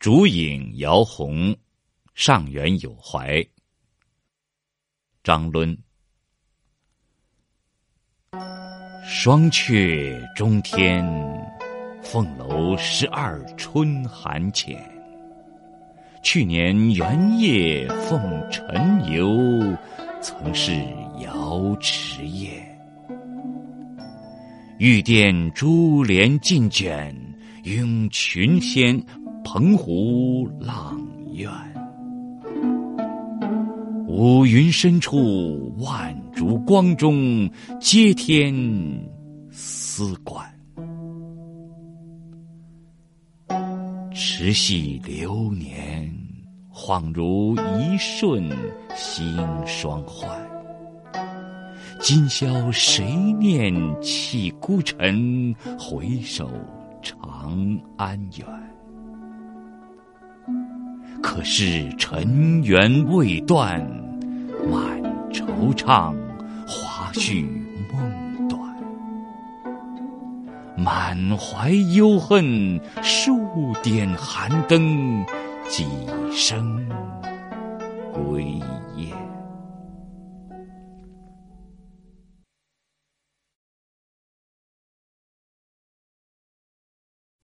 竹影摇红，上元有怀。张伦。双阙中天，凤楼十二春寒浅。去年元夜奉晨游，曾是瑶池宴。玉殿珠帘尽卷，拥群仙，澎湖阆苑。五云深处，万烛光中，接天丝管。持系流年，恍如一瞬心双换。今宵谁念弃孤尘，回首长安远。可是尘缘未断，满惆怅，华绪梦短。满怀忧恨，数点寒灯，几声归雁。